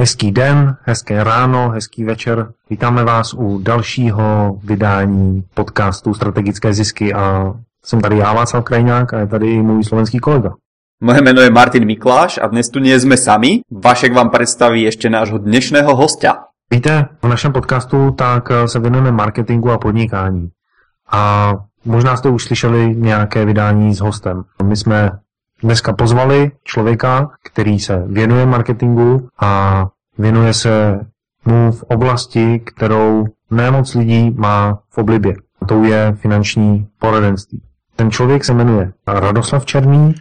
Hezký den, hezké ráno, hezký večer. Vítáme vás u dalšího vydání podcastu Strategické zisky a jsem tady já, Václav Krajňák a je tady můj slovenský kolega. Moje meno je Martin Mikláš a dnes tu nie sme sami. Vašek vám představí ještě nášho dnešného hostia. Víte, v našem podcastu tak se věnujeme marketingu a podnikání. A možná jste už slyšeli nějaké vydání s hostem. My jsme dneska pozvali člověka, který se věnuje marketingu a věnuje se mu v oblasti, kterou nemoc lidí má v oblibě. A to je finanční poradenství. Ten člověk se jmenuje Radoslav Černý.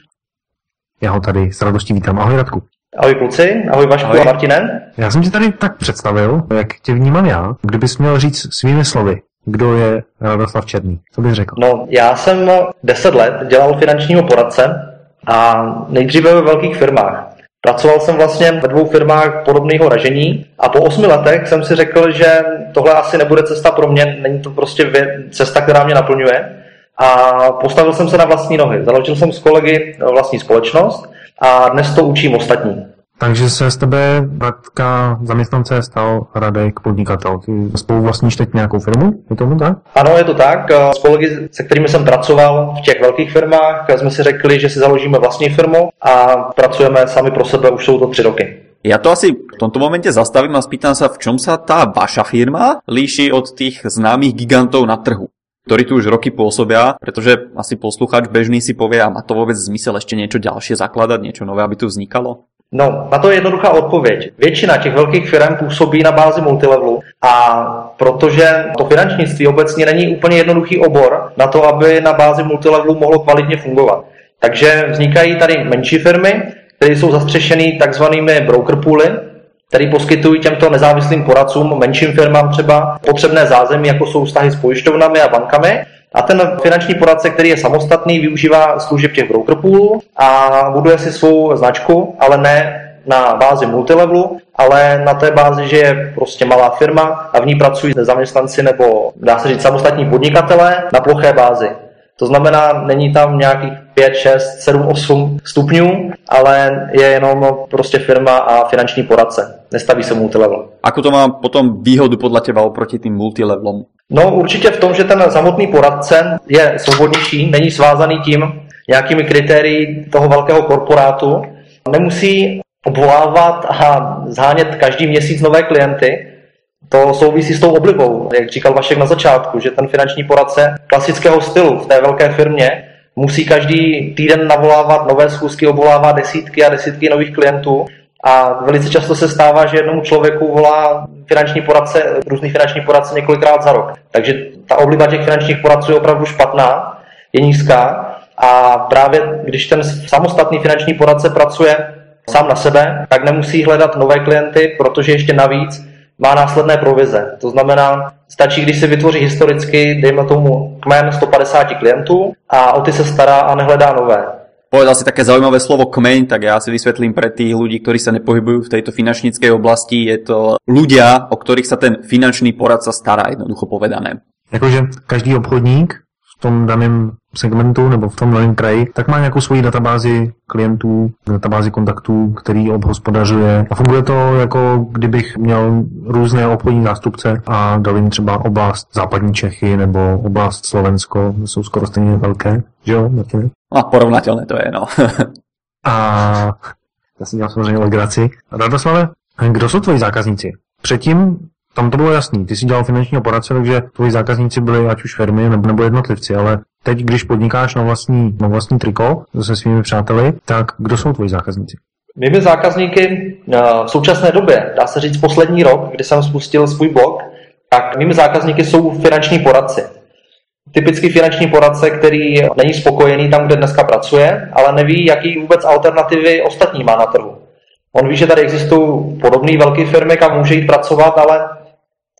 Já ho tady s radostí vítám. Ahoj Radku. Ahoj kluci, ahoj Vašku ahoj. a Martine. Já jsem ti tady tak představil, jak tě vnímám já. Kdybys měl říct svými slovy, kdo je Radoslav Černý, co bys řekl? No, já jsem 10 let dělal finančního poradce a nejdříve ve velkých firmách. Pracoval jsem vlastně ve dvou firmách podobného ražení a po osmi letech jsem si řekl, že tohle asi nebude cesta pro mě, není to prostě cesta, která mě naplňuje. A postavil jsem se na vlastní nohy. Založil jsem s kolegy vlastní společnost a dnes to učím ostatní. Takže se z tebe, bratka zaměstnance, stal Radek podnikatel. Ty spolu vlastníš teď nějakou firmu? Je tomu tak? Ano, je to tak. S kolegy, se kterými jsem pracoval v těch velkých firmách, jsme si řekli, že si založíme vlastní firmu a pracujeme sami pro sebe, už jsou to tři roky. Ja to asi v tomto momente zastavím a spýtam sa, v čom sa tá vaša firma líši od tých známych gigantov na trhu ktorí tu už roky pôsobia, pretože asi posluchač bežný si povie, a má to vôbec zmysel ešte niečo ďalšie zakladať, niečo nové, aby tu vznikalo? No, na to je jednoduchá odpověď. Většina těch velkých firm působí na bázi multilevelu a protože to finančnictví obecně není úplně jednoduchý obor na to, aby na bázi multilevelu mohlo kvalitně fungovat. Takže vznikají tady menší firmy, které jsou zastřešeny takzvanými broker pooly, které poskytují těmto nezávislým poradcům, menším firmám třeba potřebné zázemí, jako jsou vztahy s pojišťovnami a bankami a ten finanční poradce, který je samostatný, využívá služeb těch broker poolů a buduje si svou značku, ale ne na bázi multilevelu, ale na té bázi, že je prostě malá firma a v ní pracují zaměstnanci nebo dá se říct samostatní podnikatelé na ploché bázi. To znamená, není tam nějakých 5, 6, 7, 8 stupňů, ale je jenom prostě firma a finanční poradce. Nestaví se multilevel. Ako to má potom výhodu podle těba oproti tým multilevelům? No určitě v tom, že ten samotný poradce je svobodnější, není svázaný tím nějakými kritérii toho velkého korporátu, nemusí obvolávat a zhánět každý měsíc nové klienty, to souvisí s tou oblibou, jak říkal Vašek na začátku, že ten finanční poradce klasického stylu v té velké firmě musí každý týden navolávat nové schůzky, obvolává desítky a desítky nových klientů a velice často se stává, že jednomu člověku volá finanční poradce, různý finanční poradce několikrát za rok. Takže ta obliba těch finančních poradců je opravdu špatná, je nízká a právě když ten samostatný finanční poradce pracuje sám na sebe, tak nemusí hledat nové klienty, protože ještě navíc má následné provize. To znamená, stačí, když si vytvoří historicky, dejme tomu, kmen 150 klientů a o ty se stará a nehledá nové. Povedal si také zaujímavé slovo kmeň, tak ja si vysvetlím pre tých ľudí, ktorí sa nepohybujú v tejto finančníckej oblasti. Je to ľudia, o ktorých sa ten finančný poradca stará, jednoducho povedané. Jakože každý obchodník v tom daném segmentu nebo v tom daném kraji, tak má nějakou svoji databázi klientů, databázi kontaktů, který obhospodařuje. A funguje to jako kdybych měl různé obchodní zástupce a dal jim třeba oblast západní Čechy nebo oblast Slovensko, jsou skoro stejně velké, že jo, Martine? No, porovnatelné to je, no. a já si dělám samozřejmě legraci. Radoslave, kdo jsou tvoji zákazníci? Předtím tam to bylo jasný. Ty jsi dělal finančního poradce, takže tvoji zákazníci byli ať už firmy nebo, nebo jednotlivci, ale teď, když podnikáš na vlastní, na vlastní triko se svými přáteli, tak kdo jsou tvoji zákazníci? Mými zákazníky eh, v současné době, dá se říct poslední rok, kdy jsem spustil svůj blog, tak mými zákazníky jsou finanční poradci. Typický finanční poradce, který není spokojený tam, kde dneska pracuje, ale neví, jaký vůbec alternativy ostatní má na trhu. On ví, že tady existují podobné velké firmy, kam může jít pracovat, ale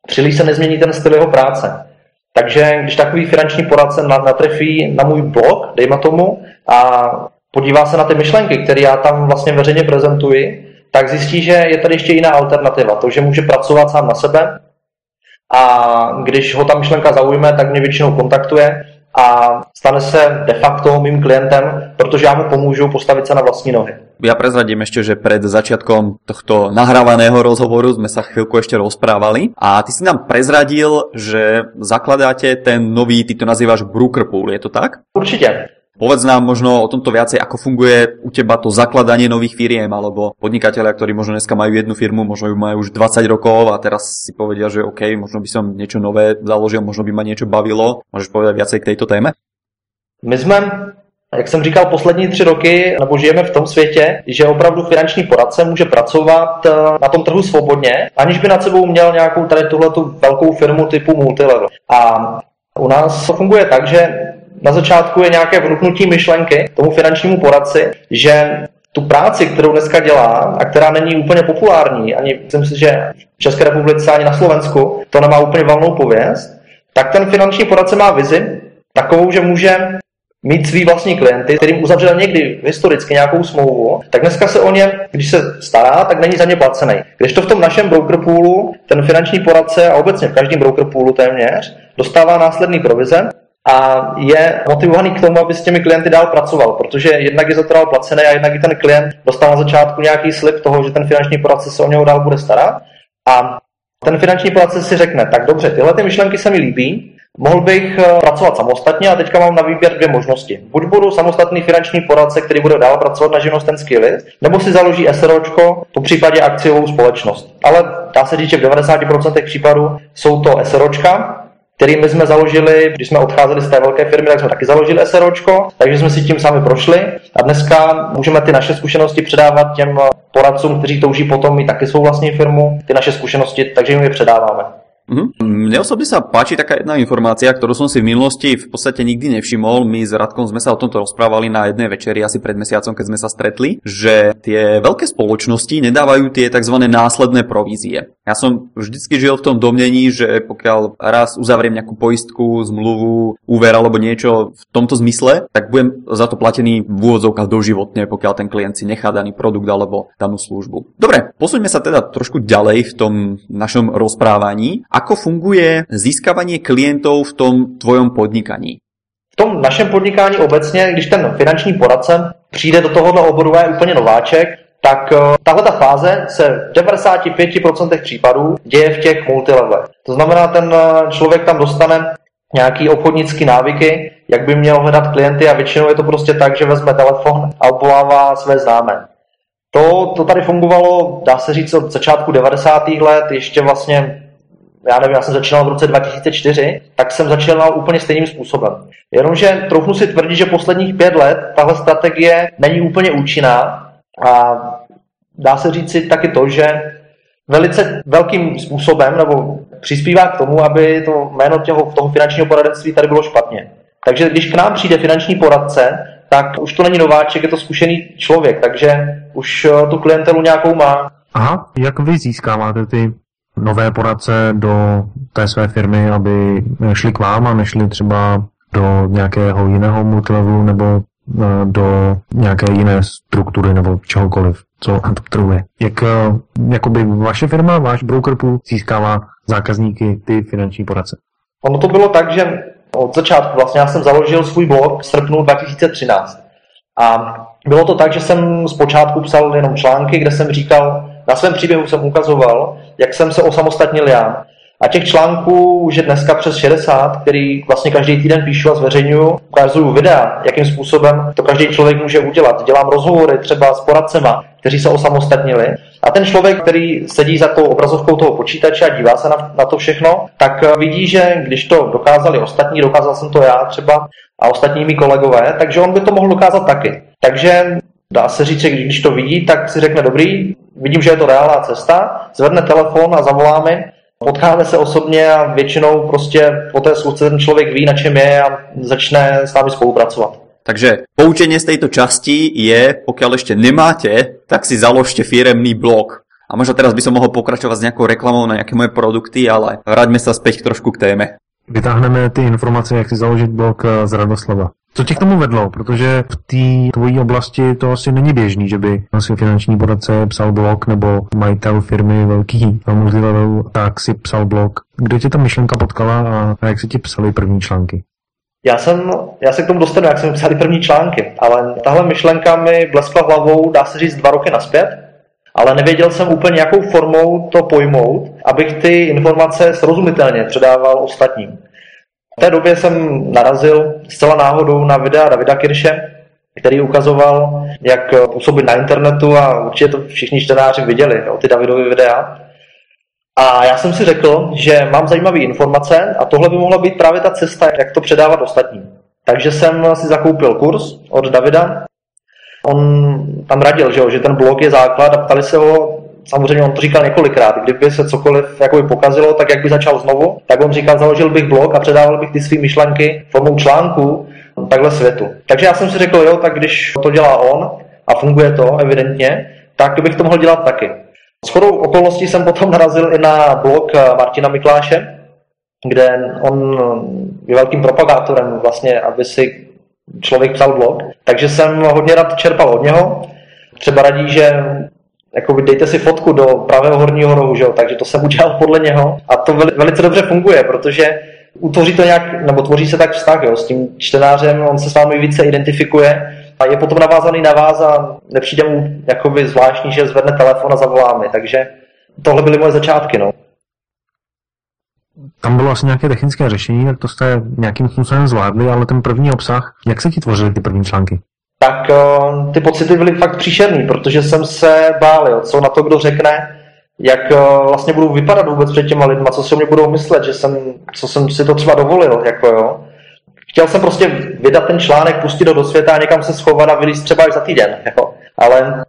příliš se nezmění ten styl jeho práce. Takže když takový finanční poradce natrefí na můj blog, dejme tomu, a podívá se na ty myšlenky, které já tam vlastně veřejně prezentuji, tak zjistí, že je tady ještě jiná alternativa. To, že může pracovat sám na sebe a když ho ta myšlenka zaujme, tak mě většinou kontaktuje a stane se de facto mým klientem, protože já mu pomůžu postavit se na vlastní nohy. Ja prezradím ešte, že pred začiatkom tohto nahrávaného rozhovoru sme sa chvíľku ešte rozprávali a ty si nám prezradil, že zakladáte ten nový, ty to nazývaš Brooker Pool, je to tak? Určitě. Povedz nám možno o tomto viacej, ako funguje u teba to zakladanie nových firiem, alebo podnikatelia, ktorí možno dneska majú jednu firmu, možno ju majú už 20 rokov a teraz si povedia, že OK, možno by som niečo nové založil, možno by ma niečo bavilo. Môžeš povedať viacej k tejto téme? My jsme, jak jsem říkal, poslední tři roky, nebo žijeme v tom světě, že opravdu finanční poradce může pracovat eh, na tom trhu svobodně, aniž by nad sebou měl nějakou tady tuhletu velkou firmu typu multilevel. A u nás to funguje tak, že na začátku je nějaké vnuknutí myšlenky tomu finančnímu poradci, že tu práci, kterou dneska dělá a která není úplně populární, ani myslím si, že v České republice ani na Slovensku to nemá úplně valnou pověst, tak ten finanční poradce má vizi takovou, že může mít svý vlastní klienty, kterým uzavřel někdy historicky nějakou smlouvu, tak dneska se o ně, když se stará, tak není za ně placený. Když to v tom našem broker poolu, ten finanční poradce a obecně v každém broker poolu téměř, dostává následný provize, a je motivovaný k tomu, aby s těmi klienty dál pracoval, protože jednak je za to dál placený a jednak i ten klient dostal na začátku nějaký slib toho, že ten finanční poradce se o něho dál bude starat a ten finanční poradce si řekne, tak dobře, tyhle ty myšlenky se mi líbí, mohl bych eh, pracovat samostatně a teďka mám na výběr dvě možnosti. Buď budu samostatný finanční poradce, který bude dál pracovat na živnostenský list, nebo si založí SROčko, po případě akciovou společnost. Ale dá se říct, že v 90% případů jsou to SROčka, kterými jsme založili, když jsme odcházeli z té velké firmy, tak jsme taky založili SROčko, takže jsme si tím sami prošli a dneska můžeme ty naše zkušenosti předávat těm poradcům, kteří touží potom mít taky svou vlastní firmu, ty naše zkušenosti, takže jim je předáváme. Mm-hmm. Mne osobne sa páči taká jedna informácia, ktorú som si v minulosti v podstate nikdy nevšimol. My s Radkom sme sa o tomto rozprávali na jednej večeri asi pred mesiacom, keď sme sa stretli, že tie veľké spoločnosti nedávajú tie tzv. následné provízie. Ja som vždycky žil v tom domnení, že pokiaľ raz uzavriem nejakú poistku, zmluvu, úver alebo niečo v tomto zmysle, tak budem za to platený v úvodzovkách doživotne, pokiaľ ten klient si nechá daný produkt alebo danú službu. Dobre, posuňme sa teda trošku ďalej v tom našom rozprávaní. Ako funguje získavanie klientov v tom tvojom podnikaní? V tom našem podnikání obecně, když ten finanční poradce přijde do tohohle oboru je úplně nováček, tak eh, tahle ta fáze se v 95% případů děje v těch multilevelech. To znamená, ten eh, člověk tam dostane nějaký obchodnický návyky, jak by měl hledat klienty a většinou je to prostě tak, že vezme telefon a obvolává své známé. To, to tady fungovalo, dá se říct, od začátku 90. let, ještě vlastně já nevím, já jsem začínal v roce 2004, tak jsem začínal úplně stejným způsobem. Jenomže trochu si tvrdí, že posledních pět let tahle strategie není úplně účinná a dá se říct si taky to, že velice velkým způsobem nebo přispívá k tomu, aby to jméno těho, toho finančního poradenství tady bylo špatně. Takže když k nám přijde finanční poradce, tak už to není nováček, je to zkušený člověk, takže už eh, tu klientelu nějakou má. Aha, jak vy získáváte ty nové poradce do té své firmy, aby šli k vám a nešli třeba do nějakého jiného multilevelu nebo eh, do nějaké jiné struktury nebo čehokoliv, co trhuje. Jak eh, jakoby vaše firma, váš broker pool získává zákazníky, ty finanční poradce? Ono to bylo tak, že od začátku vlastně já jsem založil svůj blog v srpnu 2013. A bylo to tak, že jsem zpočátku psal jenom články, kde jsem říkal, na svém příběhu jsem ukazoval, jak jsem se osamostatnil já. A těch článků už je dneska přes 60, který vlastně každý týden píšu a zveřejňuju. Ukazuju videa, jakým způsobem to každý člověk může udělat. Dělám rozhovory třeba s poradcema, kteří se osamostatnili. A ten člověk, který sedí za tou obrazovkou toho počítače a dívá se na, na to všechno, tak vidí, že když to dokázali ostatní, dokázal jsem to já třeba a ostatní mý kolegové, takže on by to mohl dokázat taky. Takže dá se říct, že když to vidí, tak si řekne dobrý, vidím, že je to reálná cesta, zvedne telefon a zavolá mi, potkáme se osobně a většinou prostě po té schůzce ten člověk ví, na čem je a začne s námi spolupracovat. Takže poučenie z tejto časti je, pokiaľ ešte nemáte, tak si založte firemný blog. A možno teraz by som mohol pokračovať s nejakou reklamou na nejaké moje produkty, ale vráťme sa späť trošku k téme. Vytáhneme ty informace, jak si založit blog z Radoslava. Co tě k tomu vedlo? Protože v té tvojí oblasti to asi není běžný, že by asi finanční poradce psal blog nebo majitel firmy velký multilevel, tak si psal blog. Kde tě ta myšlenka potkala a jak si ti psali první články? Já, jsem, já se k tomu dostanu, jak jsem psal první články, ale tahle myšlenka mi bleskla hlavou, dá se říct, dva roky naspět, ale nevěděl jsem úplně, jakou formou to pojmout, abych ty informace srozumitelně předával ostatním. V té době jsem narazil zcela náhodou na videa Davida Kirše, který ukazoval, jak působit na internetu a určitě to všichni čtenáři viděli, jo, ty Davidovy videa. A já jsem si řekl, že mám zajímavé informace a tohle by mohla být právě ta cesta, jak to předávat ostatním. Takže jsem si zakoupil kurz od Davida. On tam radil, že, jo, že ten blog je základ a ptali se ho, samozřejmě on to říkal několikrát, kdyby se cokoliv jakoby pokazilo, tak jak by začal znovu, tak on říkal, založil bych blog a předával bych ty své myšlenky formou článku takhle světu. Takže já jsem si řekl, jo, tak když to dělá on a funguje to evidentně, tak bych to mohl dělat taky. S chodou okolností jsem potom narazil i na blog Martina Mikláše, kde on je velkým propagátorem vlastně, aby si člověk psal blog. Takže jsem hodně rád čerpal od něho. Třeba radí, že jako dejte si fotku do pravého horního rohu, že jo? takže to jsem udělal podle něho a to velice dobře funguje, protože utvoří to nějak, nebo tvoří se tak vztah jo, s tím čtenářem, on se s vámi více identifikuje a je potom navázaný na vás a nepřijde mu jakoby zvláštní, že zvedne telefon a zavolá mi, takže tohle byly moje začátky. No. Tam bylo asi nějaké technické řešení, tak to jste nějakým způsobem zvládli, ale ten první obsah, jak se ti tvořily ty první články? Tak uh, ty pocity byly fakt příšerný, protože jsem se bál, jo, co na to kdo řekne, jak uh, vlastně budu vypadat vůbec před těma lidma, co si o mě budou myslet, že jsem, co jsem si to třeba dovolil, jako jo. Chtěl jsem prostě vydat ten článek, pustit ho do světa a někam se schovat a vylíst třeba až za týden, jako. Ale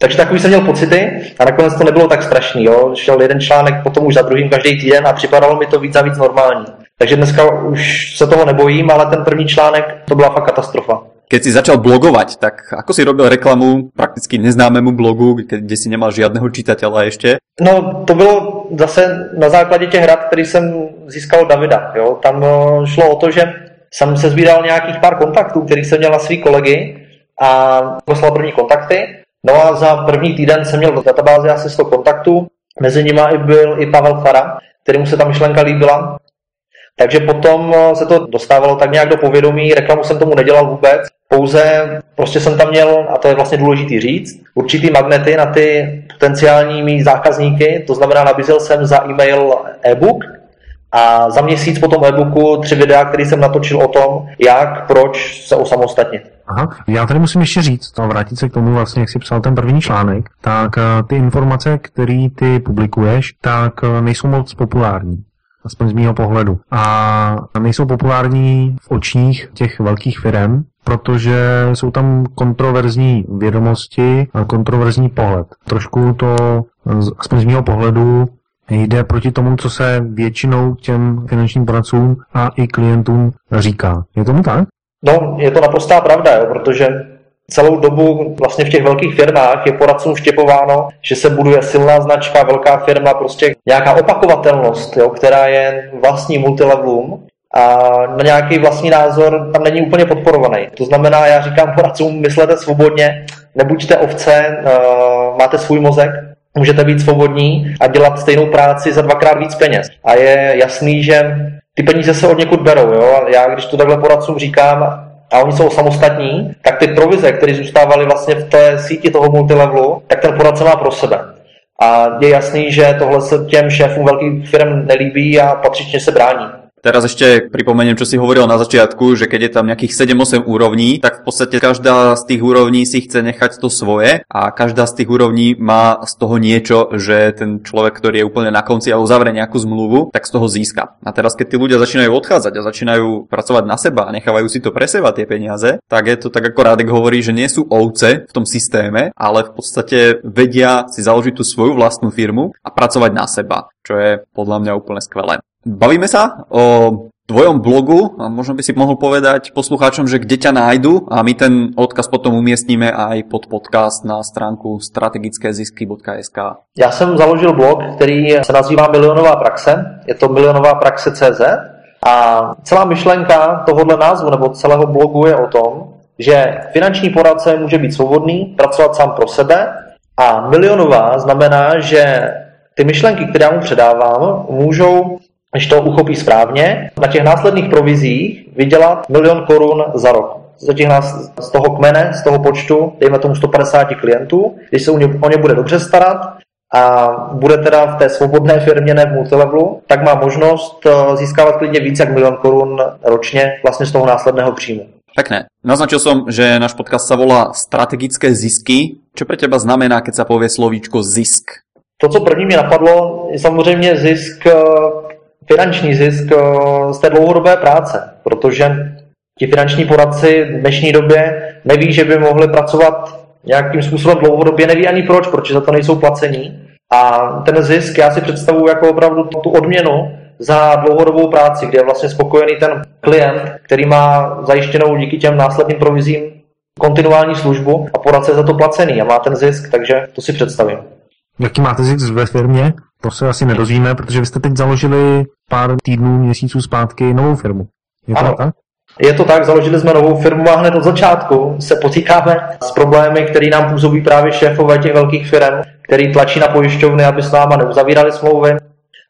takže takový jsem měl pocity a nakonec to nebylo tak strašný. Jo. Šel jeden článek, potom už za druhým každý týden a připadalo mi to víc a víc normální. Takže dneska už se toho nebojím, ale ten první článek to byla fakt katastrofa. Keď si začal blogovať, tak ako si robil reklamu prakticky neznámému blogu, kde si nemal žiadneho čitateľa ešte? No, to bylo zase na základě těch hrad, který jsem získal od Davida. Jo. Tam eh, šlo o to, že jsem se sbíral nějakých pár kontaktů, který jsem měl na svý kolegy a poslal první kontakty. No a za první týden jsem měl do databáze asi 100 kontaktů, mezi nimi i byl i Pavel Fara, kterému se ta myšlenka líbila. Takže potom eh, se to dostávalo tak nějak do povědomí, reklamu jsem tomu nedělal vůbec, pouze prostě jsem tam měl, a to je vlastně důležitý říct, určitý magnety na ty potenciální mý zákazníky, to znamená nabízel jsem za e-mail e-book, a za měsíc po tom e-booku tři videa, které jsem natočil o tom, jak, proč se osamostatnit. Aha, já tady musím ještě říct, a vrátit se k tomu vlastně, jak jsi psal ten první článek, tak eh, ty informace, které ty publikuješ, tak eh, nejsou moc populární aspoň z mého pohledu. A nejsou populární v očích těch velkých firm, protože jsou tam kontroverzní vědomosti a kontroverzní pohled. Trošku to, aspoň z mého pohledu, jde proti tomu, co se většinou těm finančním poradcům a i klientům říká. Je tomu tak? No, je to naprostá pravda, jo, protože celou dobu vlastně v těch velkých firmách je poradcům štěpováno, že se buduje silná značka, velká firma, prostě nějaká opakovatelnost, jo, která je vlastní multilevelům a na nějaký vlastní názor tam není úplně podporovaný. To znamená, já říkám poradcům, myslete svobodně, nebuďte ovce, uh, máte svůj mozek, můžete být svobodní a dělat stejnou práci za dvakrát víc peněz. A je jasný, že ty peníze se od někud berou. Jo? Já když to takhle poradcům říkám a oni jsou samostatní, tak ty provize, které zůstávaly vlastně v té síti toho multilevelu, tak ten poradce má pro sebe. A je jasný, že tohle se těm šéfům velkých firm nelíbí a patřičně se brání. Teraz ešte pripomeniem, čo si hovoril na začiatku, že keď je tam nejakých 7-8 úrovní, tak v podstate každá z tých úrovní si chce nechať to svoje a každá z tých úrovní má z toho niečo, že ten človek, ktorý je úplne na konci a uzavre nejakú zmluvu, tak z toho získa. A teraz keď tí ľudia začínajú odchádzať a začínajú pracovať na seba a nechávajú si to pre seba tie peniaze, tak je to tak ako Radek hovorí, že nie sú ovce v tom systéme, ale v podstate vedia si založiť tú svoju vlastnú firmu a pracovať na seba, čo je podľa mňa úplne skvelé. Bavíme sa o tvojom blogu a možno by si mohol povedať poslucháčom, že kde ťa nájdu a my ten odkaz potom umiestníme aj pod podcast na stránku strategickézisky.sk. Já jsem založil blog, který se nazývá Milionová praxe. Je to milionová praxe CZ a celá myšlenka tohohle názvu nebo celého blogu je o tom, že finanční poradce může být svobodný, pracovat sám pro sebe a milionová znamená, že ty myšlenky, které já mu předávám, můžou když to uchopí správně, na těch následných provizích vydělat milion korun za rok. Z, těch nás, z toho kmene, z toho počtu, dejme tomu 150 klientů, když se o ně, o ně bude dobře starat a bude teda v té svobodné firmě, ne v multilevelu, tak má možnost eh, získávat klidně více jak milion korun ročně vlastně z toho následného příjmu. Pekné. Naznačil som, že náš podcast sa volá Strategické zisky. Čo pre teba znamená, keď sa povie slovíčko zisk? To, co první mi napadlo, je samozřejmě zisk, eh, finanční zisk eh, z té dlouhodobé práce, protože ti finanční poradci v dnešní době neví, že by mohli pracovat nějakým způsobem dlouhodobě, neví ani proč, proč za to nejsou placení. A ten zisk já si představuji jako opravdu tu odměnu za dlouhodobou práci, kde je vlastně spokojený ten klient, který má zajištěnou díky těm následným provizím kontinuální službu a poradce za to placený a má ten zisk, takže to si představím. Jaký máte zisk ve firmě? To se asi nedozvíme, protože vy jste teď založili pár týdnů, měsíců zpátky novou firmu. Je to ano. tak? Je to tak, založili jsme novou firmu a hned od začátku se potýkáme s problémy, které nám působí právě šéfové těch velkých firm, který tlačí na pojišťovny, aby s náma neuzavírali smlouvy.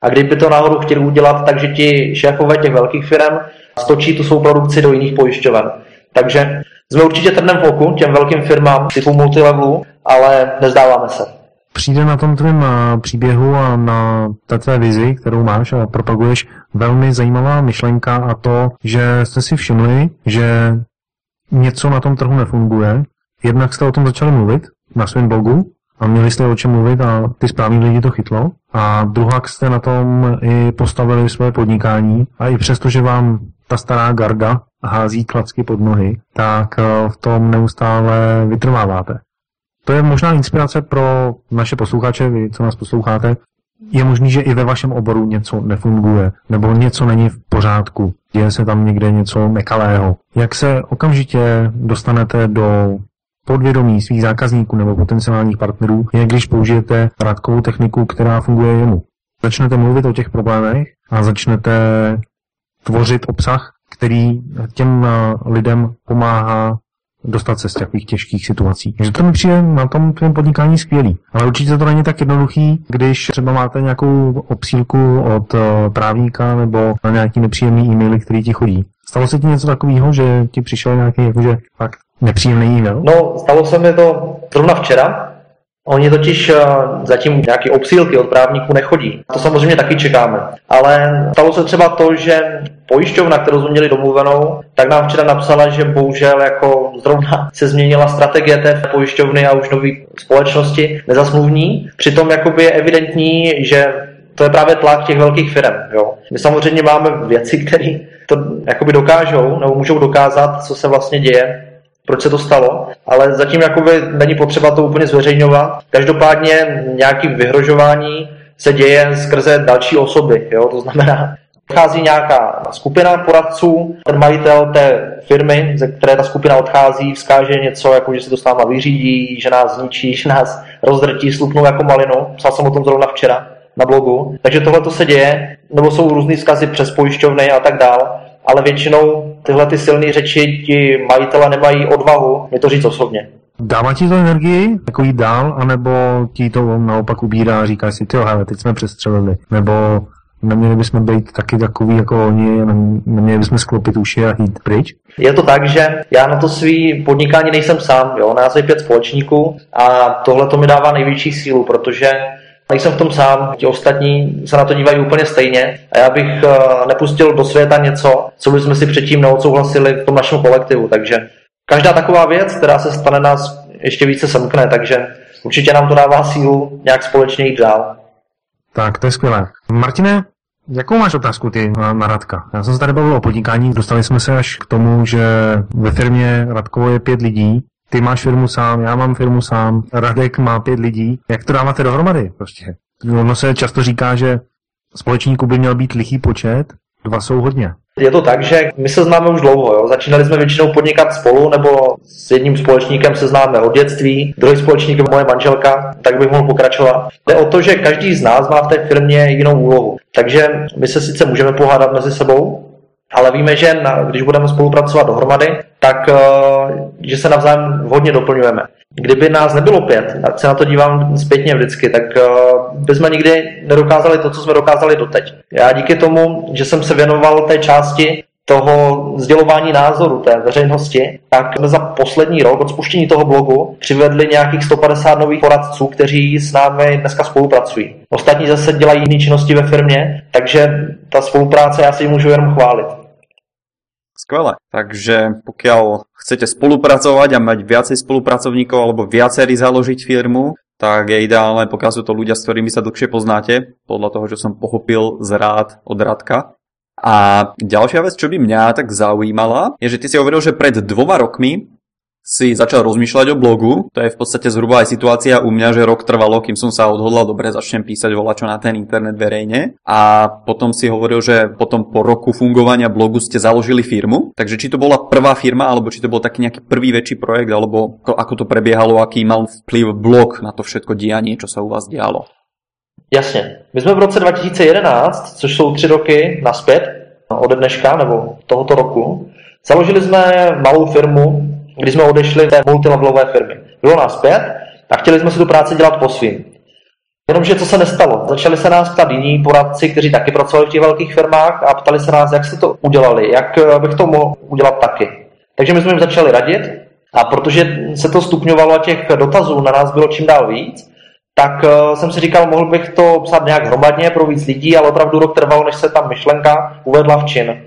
A kdyby to náhodou chtěli udělat, takže ti šéfové těch velkých firm stočí tu svou produkci do jiných pojišťoven. Takže jsme určitě trnem v oku těm velkým firmám typu multilevelu, ale nezdáváme se. Přijde na tom tvém eh, příběhu a na té tvé vizi, kterou máš a propaguješ, velmi zajímavá myšlenka a to, že jste si všimli, že něco na tom trhu nefunguje. Jednak jste o tom začali mluvit na svém blogu a měli jste o čem mluvit a ty správní lidi to chytlo. A druhá jste na tom i postavili svoje podnikání a i přesto, že vám ta stará garda hází klacky pod nohy, tak eh, v tom neustále vytrváváte. To je možná inspirace pro naše posluchače, vy, co nás posloucháte. Je možný, že i ve vašem oboru něco nefunguje, nebo něco není v pořádku, děje se tam někde něco nekalého. Jak se okamžitě dostanete do podvědomí svých zákazníků nebo potenciálních partnerů, je když použijete rádkovou techniku, která funguje jemu. Začnete mluvit o těch problémech a začnete tvořit obsah, který těm lidem pomáhá dostat se z takových těžkých situací. Takže to mi přijde na tom tvém podnikání skvělý. Ale určitě to není tak jednoduchý, když třeba máte nějakou obsílku od eh, právníka nebo na nějaký nepříjemný e-maily, který ti chodí. Stalo se ti něco takového, že ti přišel nějaký jakože fakt nepříjemný e-mail? No, stalo se mi to zrovna včera, Oni totiž eh, zatím nějaké obsílky od právníků nechodí. To samozřejmě taky čekáme. Ale stalo se třeba to, že pojišťovna, kterou jsme měli domluvenou, tak nám včera napsala, že bohužel jako zrovna se změnila strategie té pojišťovny a už nové společnosti nezasmluvní. Přitom jakoby je evidentní, že to je právě tlak těch velkých firm. Jo. My samozřejmě máme věci, které to jakoby dokážou nebo můžou dokázat, co se vlastně děje proč se to stalo, ale zatím jakoby není potřeba to úplně zveřejňovat. Každopádně nějaký vyhrožování se děje skrze další osoby, jo? to znamená, Odchází nějaká skupina poradců, ten majitel té firmy, ze které ta skupina odchází, vzkáže něco, jako že se to s náma vyřídí, že nás zničí, že nás rozdrtí, slupnou jako malinu. Psal jsem o tom zrovna včera na blogu. Takže tohle to se děje, nebo jsou různý zkazy přes pojišťovny a tak dál ale většinou tyhle ty silné řeči ti majitele nemají odvahu mi to říct osobně. Dává ti to energii, jako jít dál, anebo ti to naopak ubírá a říkáš si, ty hele, teď jsme přestřelili, nebo neměli bychom být taky takový jako oni, neměli bychom sklopit uši a jít pryč? Je to tak, že já na to svý podnikání nejsem sám, jo, nás je pět společníků a tohle to mi dává největší sílu, protože Nejsem v tom sám, ti ostatní se na to dívají úplně stejně a já bych eh, nepustil do světa něco, co bychom si předtím neodsouhlasili v tom našem kolektivu, takže každá taková věc, která se stane nás ještě více semkne, takže určitě nám to dává sílu nějak společně jít dál. Tak, to je skvělé. Martine, Jakou máš otázku ty na Radka? Já jsem se tady bavil o podnikání, dostali jsme se až k tomu, že ve firmě Radkovo je pět lidí ty máš firmu sám, já mám firmu sám, Radek má pět lidí. Jak to dáváte dohromady prostě? Ono se často říká, že společníků by měl být lichý počet, dva jsou hodně. Je to tak, že my se známe už dlouho. Jo? Začínali jsme většinou podnikat spolu, nebo s jedním společníkem se známe od dětství, druhý společník je moje manželka, tak bych mohl pokračovat. Jde o to, že každý z nás má v té firmě jinou úlohu. Takže my se sice můžeme pohádat mezi sebou, ale víme, že na, když budeme spolupracovat dohromady, tak eh, že se navzájem hodně doplňujeme. Kdyby nás nebylo pět, tak se na to dívám zpětně vždycky, tak bychom nikdy nedokázali to, co jsme dokázali doteď. Já díky tomu, že jsem se věnoval té části toho sdělování názoru té veřejnosti, tak jsme za poslední rok od spuštění toho blogu přivedli nějakých 150 nových poradců, kteří s námi dneska spolupracují. Ostatní zase dělají jiné činnosti ve firmě, takže ta spolupráce já si ji můžu jenom chválit. Skvelé. Takže pokiaľ chcete spolupracovať a mať viacej spolupracovníkov alebo viacerí založiť firmu, tak je ideálne, pokiaľ sú to ľudia, s ktorými sa dlhšie poznáte, podľa toho, čo som pochopil z rád od Radka. A ďalšia vec, čo by mňa tak zaujímala, je, že ty si hovoril, že pred dvoma rokmi si začal rozmýšľať o blogu. To je v podstate zhruba aj situácia u mňa, že rok trvalo, kým som sa odhodlal, dobre, začnem písať volačo na ten internet verejne. A potom si hovoril, že potom po roku fungovania blogu ste založili firmu. Takže či to bola prvá firma, alebo či to bol taký nejaký prvý väčší projekt, alebo ako to prebiehalo, aký mal vplyv blog na to všetko dianie, čo sa u vás dialo. Jasně. My jsme v roce 2011, což jsou tři roky naspět, ode dneška nebo tohoto roku, založili jsme malou firmu, kdy jsme odešli té multilevelové firmy. Bylo nás pět a chtěli jsme si tu práci dělat po svým. Jenomže co se nestalo? Začali se nás ptát jiní poradci, kteří taky pracovali v těch velkých firmách a ptali se nás, jak se to udělali, jak eh, bych to mohl udělat taky. Takže my jsme jim začali radit a protože se to stupňovalo a těch dotazů na nás bylo čím dál víc, tak uh, jsem si říkal, mohl bych to psát nějak hromadně pro víc lidí, ale opravdu rok trvalo, než se ta myšlenka uvedla v čin.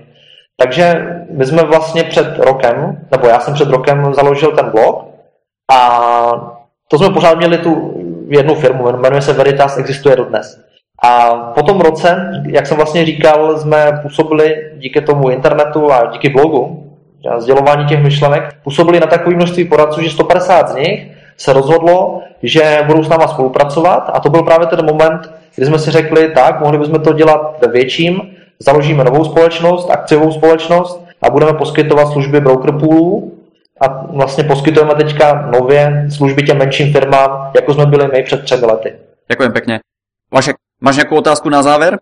Takže my jsme vlastně před rokem, nebo já jsem před rokem založil ten blog a to jsme pořád měli tu jednu firmu, jmenuje se Veritas, existuje dodnes. A po tom roce, jak jsem vlastně říkal, jsme působili díky tomu internetu a díky blogu, a sdělování těch myšlenek, působili na takové množství poradců, že 150 z nich se rozhodlo, že budou s náma spolupracovat a to byl právě ten moment, kdy jsme si řekli, tak, mohli bychom to dělat ve větším, založíme novou společnost, akciovou společnost a budeme poskytovat služby broker poolů a vlastně poskytujeme teďka nově služby těm menším firmám, jako jsme byli my před třemi lety. Děkujem pěkně. Vašek, máš nějakou otázku na závěr?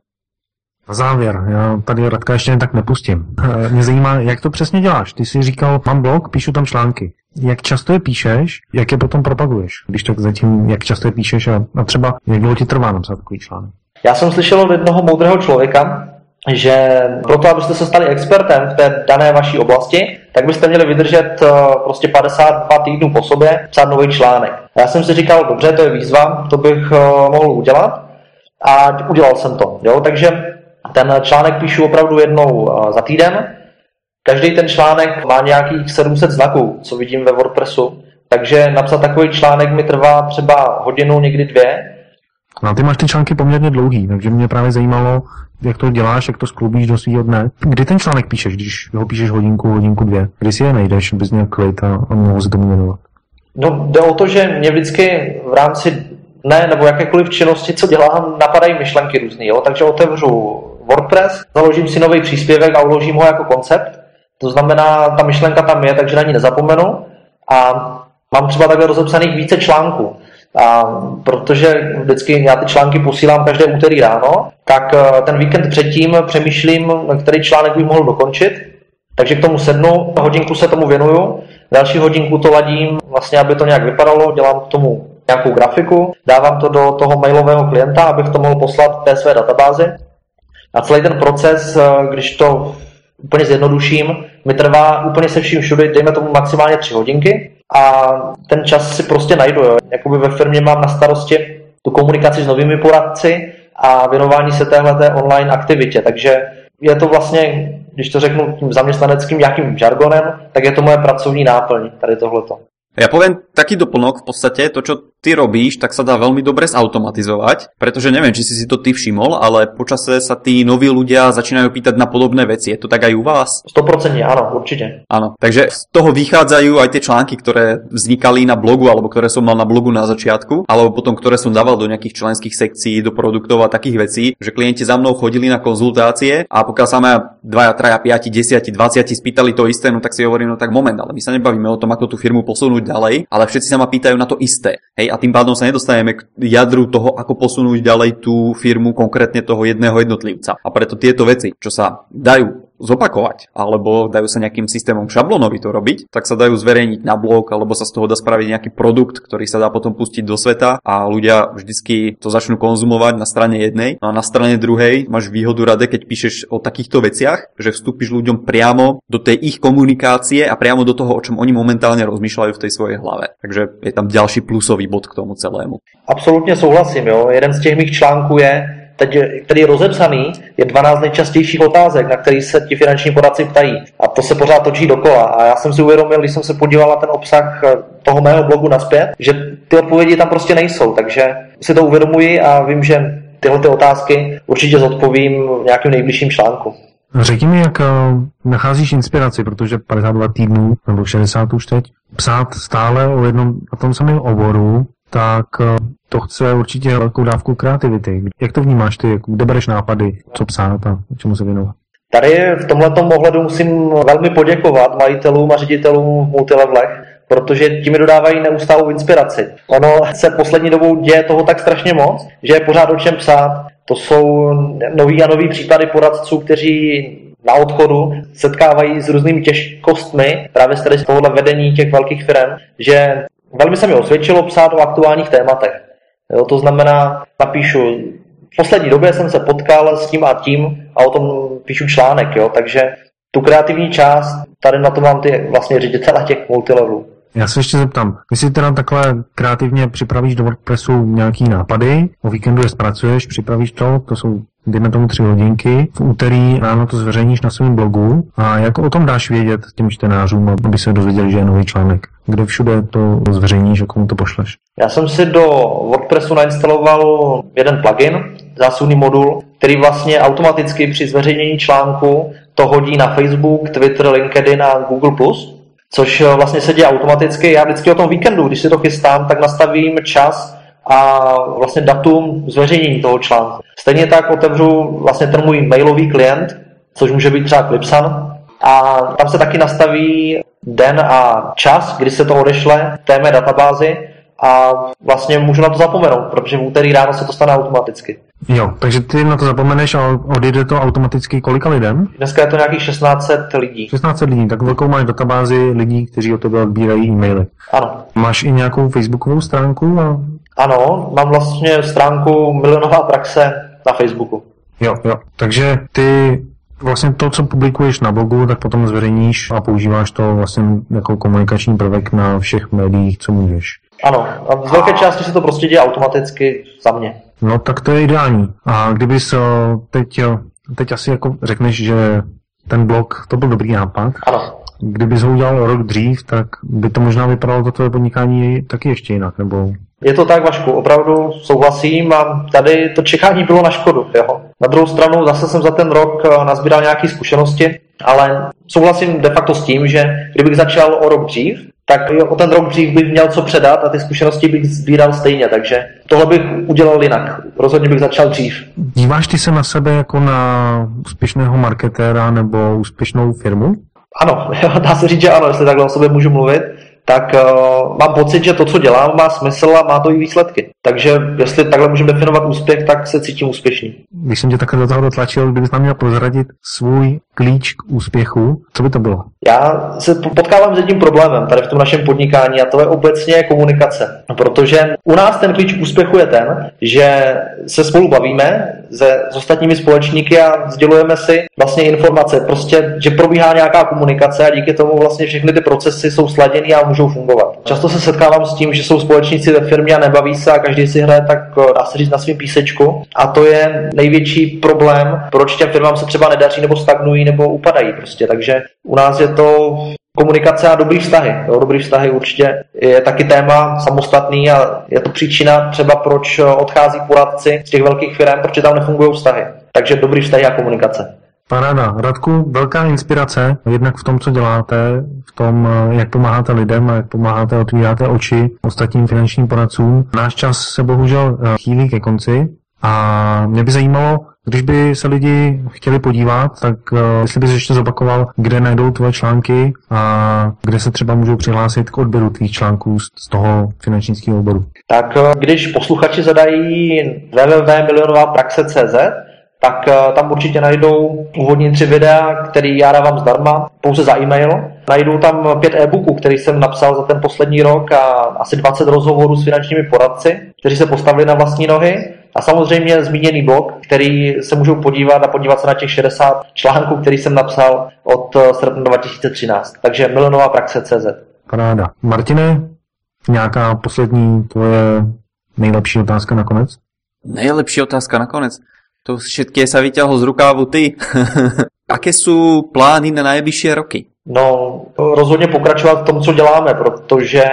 Na závěr, já tady Radka ještě jen tak nepustím. Eh, mě zajímá, jak to přesně děláš. Ty jsi říkal, mám blog, píšu tam články. Jak často je píšeš, jak je potom propaguješ? Když tak zatím, jak často je píšeš a, a třeba jak dlouho ti trvá napsat takový článek? Já jsem slyšel od jednoho moudrého člověka, že proto, abyste se stali expertem v té dané vaší oblasti, tak byste měli vydržet eh, prostě 52 týdnů po sobě psát nový článek. Já jsem si říkal, dobře, to je výzva, to bych eh, mohl udělat a udělal jsem to. Jo? Takže ten článek píšu opravdu jednou eh, za týden. Každý ten článek má nějakých 700 znaků, co vidím ve WordPressu. Takže napsat takový článek mi trvá třeba hodinu, někdy dvě. No, ty máš ty články poměrně dlouhý, takže mě právě zajímalo, jak to děláš, jak to skloubíš do svého dne. Kdy ten článek píšeš, když ho píšeš hodinku, hodinku, dvě? Kdy si je najdeš, bys měl klid a, a mohl si to jmenovat? No, jde o to, že mě vždycky v rámci dne nebo jakékoliv činnosti, co dělám, napadají myšlenky různý. Jo? Takže otevřu WordPress, založím si nový příspěvek a uložím ho jako koncept. To znamená, ta myšlenka tam je, takže na ní nezapomenu. A mám třeba takhle rozepsaných více článků. A protože vždycky já ty články posílám každé úterý ráno, tak eh, ten víkend předtím přemýšlím, který článek bych mohl dokončit. Takže k tomu sednu, hodinku se tomu věnuju, další hodinku to ladím, vlastně aby to nějak vypadalo, dělám k tomu nějakou grafiku, dávám to do toho mailového klienta, abych to mohl poslat té své databázi. A celý ten proces, eh, když to úplně zjednoduším, mi trvá úplně se vším všude, dejme tomu maximálně tři hodinky a ten čas si prostě najdu. Jo. Jakoby ve firmě mám na starosti tu komunikaci s novými poradci a věnování se téhle online aktivitě, takže je to vlastně, když to řeknu tím zaměstnaneckým nějakým žargonem, tak je to moje pracovní náplň, tady tohleto. Ja poviem taký doplnok v podstate, to čo ty robíš, tak sa dá veľmi dobre zautomatizovať, pretože neviem, či si si to ty všimol, ale počase sa tí noví ľudia začínajú pýtať na podobné veci. Je to tak aj u vás? 100% áno, určite. Áno, takže z toho vychádzajú aj tie články, ktoré vznikali na blogu, alebo ktoré som mal na blogu na začiatku, alebo potom ktoré som dával do nejakých členských sekcií, do produktov a takých vecí, že klienti za mnou chodili na konzultácie a pokiaľ sa ma 2, 3, 5, 10, 20 spýtali to isté, no tak si hovorím, no tak moment, ale my sa nebavíme o tom, ako tú firmu posunúť ďalej, ale všetci sa ma pýtajú na to isté. Hej, a tým pádom sa nedostaneme k jadru toho, ako posunúť ďalej tú firmu, konkrétne toho jedného jednotlivca. A preto tieto veci, čo sa dajú zopakovať, alebo dajú sa nejakým systémom šablonovi to robiť, tak sa dajú zverejniť na blog, alebo sa z toho dá spraviť nejaký produkt, ktorý sa dá potom pustiť do sveta a ľudia vždycky to začnú konzumovať na strane jednej. A na strane druhej máš výhodu rade, keď píšeš o takýchto veciach, že vstúpiš ľuďom priamo do tej ich komunikácie a priamo do toho, o čom oni momentálne rozmýšľajú v tej svojej hlave. Takže je tam ďalší plusový bod k tomu celému. Absolutně souhlasím, jo. Jeden z těch mých článků je, teď, který je rozepsaný, je 12 nejčastějších otázek, na který se ti finanční poradci ptají. A to se pořád točí dokola. A já jsem si uvědomil, když jsem se podíval na ten obsah eh, toho mého blogu naspět, že ty odpovědi tam prostě nejsou. Takže si to uvědomuji a vím, že tyhle ty otázky určitě zodpovím v nějakém nejbližším článku. Řekni mi, jak eh, nacházíš inspiraci, protože 52 týdnů, nebo 60 už teď, psát stále o jednom a tom samém oboru, tak eh, to chce určitě velkou dávku kreativity. Jak to vnímáš ty? Kde bereš nápady, co psát a čemu se věnovat? Tady v tomto ohledu musím velmi poděkovat majitelům a ředitelům v multilevelech, protože ti mi dodávají neustálou inspiraci. Ono se poslední dobou děje toho tak strašně moc, že je pořád o čem psát. To jsou nový a nový případy poradců, kteří na odchodu setkávají s různými těžkostmi právě z tohohle vedení těch velkých firm, že velmi se mi osvědčilo psát o aktuálních tématech. Jo, to znamená, napíšu, v poslední době jsem se potkal s tím a tím a o tom píšu článek, jo, takže tu kreativní část, tady na to mám ty vlastně ředitele těch multilevelů. Já se ještě zeptám, ty si teda takhle kreativně připravíš do WordPressu nějaký nápady, o víkendu je zpracuješ, připravíš to, to jsou dejme tomu tři hodinky, v úterý ráno to zveřejníš na svém blogu a jak o tom dáš vědět těm čtenářům, aby se dozvěděli, že je nový článek? Kde všude to zveřejníš a komu to pošleš? Já jsem si do WordPressu nainstaloval jeden plugin, zásuvný modul, který vlastně automaticky při zveřejnění článku to hodí na Facebook, Twitter, LinkedIn a Google+, což vlastně se děje automaticky. Já vždycky o tom víkendu, když si to chystám, tak nastavím čas a vlastně datum zveřejnění toho článku. Stejně tak otevřu vlastně ten můj mailový klient, což může být třeba Clipsan, a tam se taky nastaví den a čas, kdy se to odešle té mé databázi a vlastně můžu na to zapomenout, protože v úterý ráno se to stane automaticky. Jo, takže ty na to zapomeneš a odjede to automaticky kolika lidem? Dneska je to nějakých 1600 lidí. 1600 lidí, tak velkou máš databázi lidí, kteří o tebe odbírají e-maily. Ano. Máš i nějakou facebookovou stránku? A... Ano, mám vlastně stránku Milionová praxe na Facebooku. Jo, jo. Takže ty vlastně to, co publikuješ na blogu, tak potom zveřejníš a používáš to vlastně jako komunikační prvek na všech médiích, co můžeš. Ano, a z velké části se to prostě děje automaticky za mě. No tak to je ideální. A kdybys teď, teď asi jako řekneš, že ten blog, to byl dobrý nápad. Ano. Kdybys ho udělal rok dřív, tak by to možná vypadalo to tvoje podnikání taky ještě jinak, nebo je to tak, Vašku, opravdu souhlasím a tady to čekání bylo na škodu. Jo. Na druhou stranu zase jsem za ten rok eh, nazbíral nějaké zkušenosti, ale souhlasím de facto s tím, že kdybych začal o rok dřív, tak o ten rok dřív bych měl co předat a ty zkušenosti bych sbíral stejně, takže tohle bych udělal jinak. Rozhodně bych začal dřív. Díváš ty se na sebe jako na úspěšného marketéra nebo úspěšnou firmu? Ano, dá se říct, že ano, jestli takhle o sobě můžu mluvit tak uh, mám pocit, že to, co dělám, má smysl a má to i výsledky. Takže jestli takhle můžeme definovat úspěch, tak se cítím úspěšný. Když jsem tě takhle do toho dotlačil, kdybys nám měl prozradit svůj klíč k úspěchu, co by to bylo? Já se potkávám s jedním problémem tady v tom našem podnikání a to je obecně komunikace. Protože u nás ten klíč k úspěchu je ten, že se spolu bavíme se, s ostatními společníky a sdělujeme si vlastně informace. Prostě, že probíhá nějaká komunikace a díky tomu vlastně všechny ty procesy jsou sladěny a můžou fungovat. Často se setkávám s tím, že jsou společníci ve firmě a nebaví se a každý si hraje tak, eh, dá se říct, na svým písečku. A to je největší problém, proč těm firmám se třeba nedaří nebo stagnují nebo upadají prostě. Takže u nás je to komunikace a dobrý vztahy. Jo, dobrý vztahy určitě je taky téma samostatný a je to příčina třeba, proč odchází poradci z těch velkých firm, protože tam nefungují vztahy. Takže dobrý vztahy a komunikace. Paráda. Radku, velká inspirace, jednak v tom, co děláte, v tom, jak pomáháte lidem a jak pomáháte, otvíráte oči ostatním finančním poradcům. Náš čas se bohužel eh, chýlí ke konci a mě by zajímalo, když by se lidi chtěli podívat, tak uh, jestli bys ještě zopakoval, kde najdou tvoje články a kde se třeba můžou přihlásit k odběru tvých článků z toho finančního oboru. Tak když posluchači zadají www.milionovapraxe.cz, tak eh, tam určitě najdou úvodní tři videa, který já dávám zdarma, pouze za e-mail. Najdou tam pět e-booků, který jsem napsal za ten poslední rok a asi 20 rozhovorů s finančními poradci, kteří se postavili na vlastní nohy. A samozřejmě zmíněný blog, který se můžou podívat a podívat se na těch 60 článků, který jsem napsal od eh, srpna 2013. Takže milionová praxe.cz. Paráda. Martine, nějaká poslední tvoje nejlepší otázka nakonec? Nejlepší otázka nakonec. To všetké sa vyťahol z rukávu ty. Aké jsou plány na nejbližší roky? No, rozhodně pokračovat v tom, co děláme, protože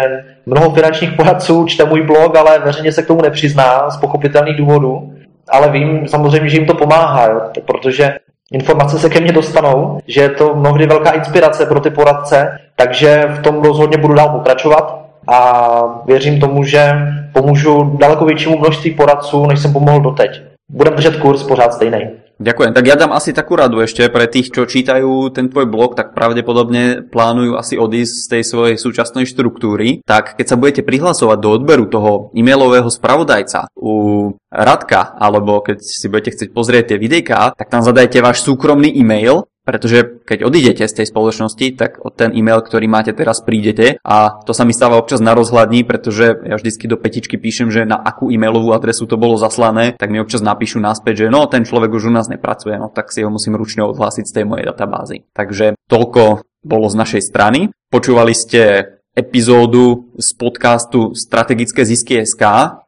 mnoho finančních poradců čte můj blog, ale veřejně se k tomu nepřizná z pochopitelných důvodů. Ale vím samozřejmě, že jim to pomáhá, jo, protože informace se ke mně dostanou, že je to mnohdy velká inspirace pro ty poradce, takže v tom rozhodně budu dál pokračovat a věřím tomu, že pomůžu daleko většímu množství poradců, než jsem pomohl doteď. Budem držet kurz pořád stejný. Ďakujem. Tak ja dám asi takú radu ešte pre tých, čo čítajú ten tvoj blog, tak pravdepodobne plánujú asi odísť z tej svojej súčasnej štruktúry. Tak keď sa budete prihlasovať do odberu toho e-mailového spravodajca u Radka, alebo keď si budete chcieť pozrieť tie videjka, tak tam zadajte váš súkromný e-mail pretože keď odídete z tej spoločnosti, tak o ten e-mail, ktorý máte teraz, prídete a to sa mi stáva občas na rozhľadní, pretože ja vždycky do petičky píšem, že na akú e-mailovú adresu to bolo zaslané, tak mi občas napíšu naspäť, že no ten človek už u nás nepracuje, no tak si ho musím ručne odhlásiť z tej mojej databázy. Takže toľko bolo z našej strany. Počúvali ste epizódu z podcastu Strategické zisky SK.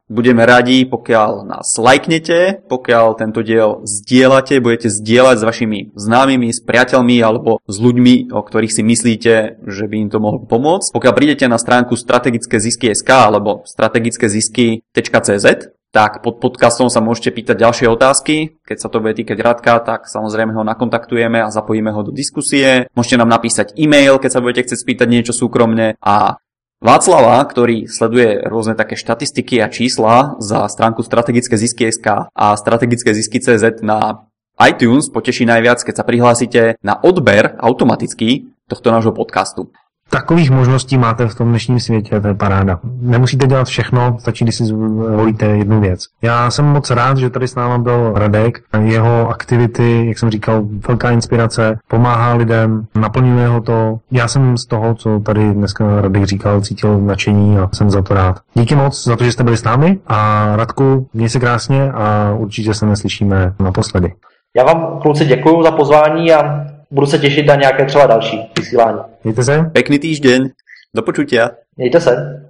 Budeme radi, pokiaľ nás lajknete, pokiaľ tento diel zdieľate, budete zdieľať s vašimi známymi, s priateľmi alebo s ľuďmi, o ktorých si myslíte, že by im to mohlo pomôcť. Pokiaľ prídete na stránku strategické zisky SK alebo strategické zisky.cz, tak pod podcastom sa môžete pýtať ďalšie otázky. Keď sa to bude týkať Radka, tak samozrejme ho nakontaktujeme a zapojíme ho do diskusie. Môžete nám napísať e-mail, keď sa budete chcieť spýtať niečo súkromne a Václava, ktorý sleduje rôzne také štatistiky a čísla za stránku strategické zisky SK a strategické zisky CZ na iTunes poteší najviac, keď sa prihlásite na odber automaticky tohto nášho podcastu. Takových možností máte v tom dnešním světě, to je paráda. Nemusíte dělat všechno, stačí, když si zvolíte jednu věc. Já jsem moc rád, že tady s náma byl Radek. Jeho aktivity, jak jsem říkal, velká inspirace, pomáhá lidem, naplňuje ho to. Já jsem z toho, co tady dneska Radek říkal, cítil nadšení a jsem za to rád. Díky moc za to, že jste byli s námi a Radku, měj se krásně a určitě se neslyšíme naposledy. Já vám, kluci, děkuji za pozvání a budu se těšit na nějaké třeba další vysílání. Mějte se. Pekný týždeň. Do počutia. Mějte se.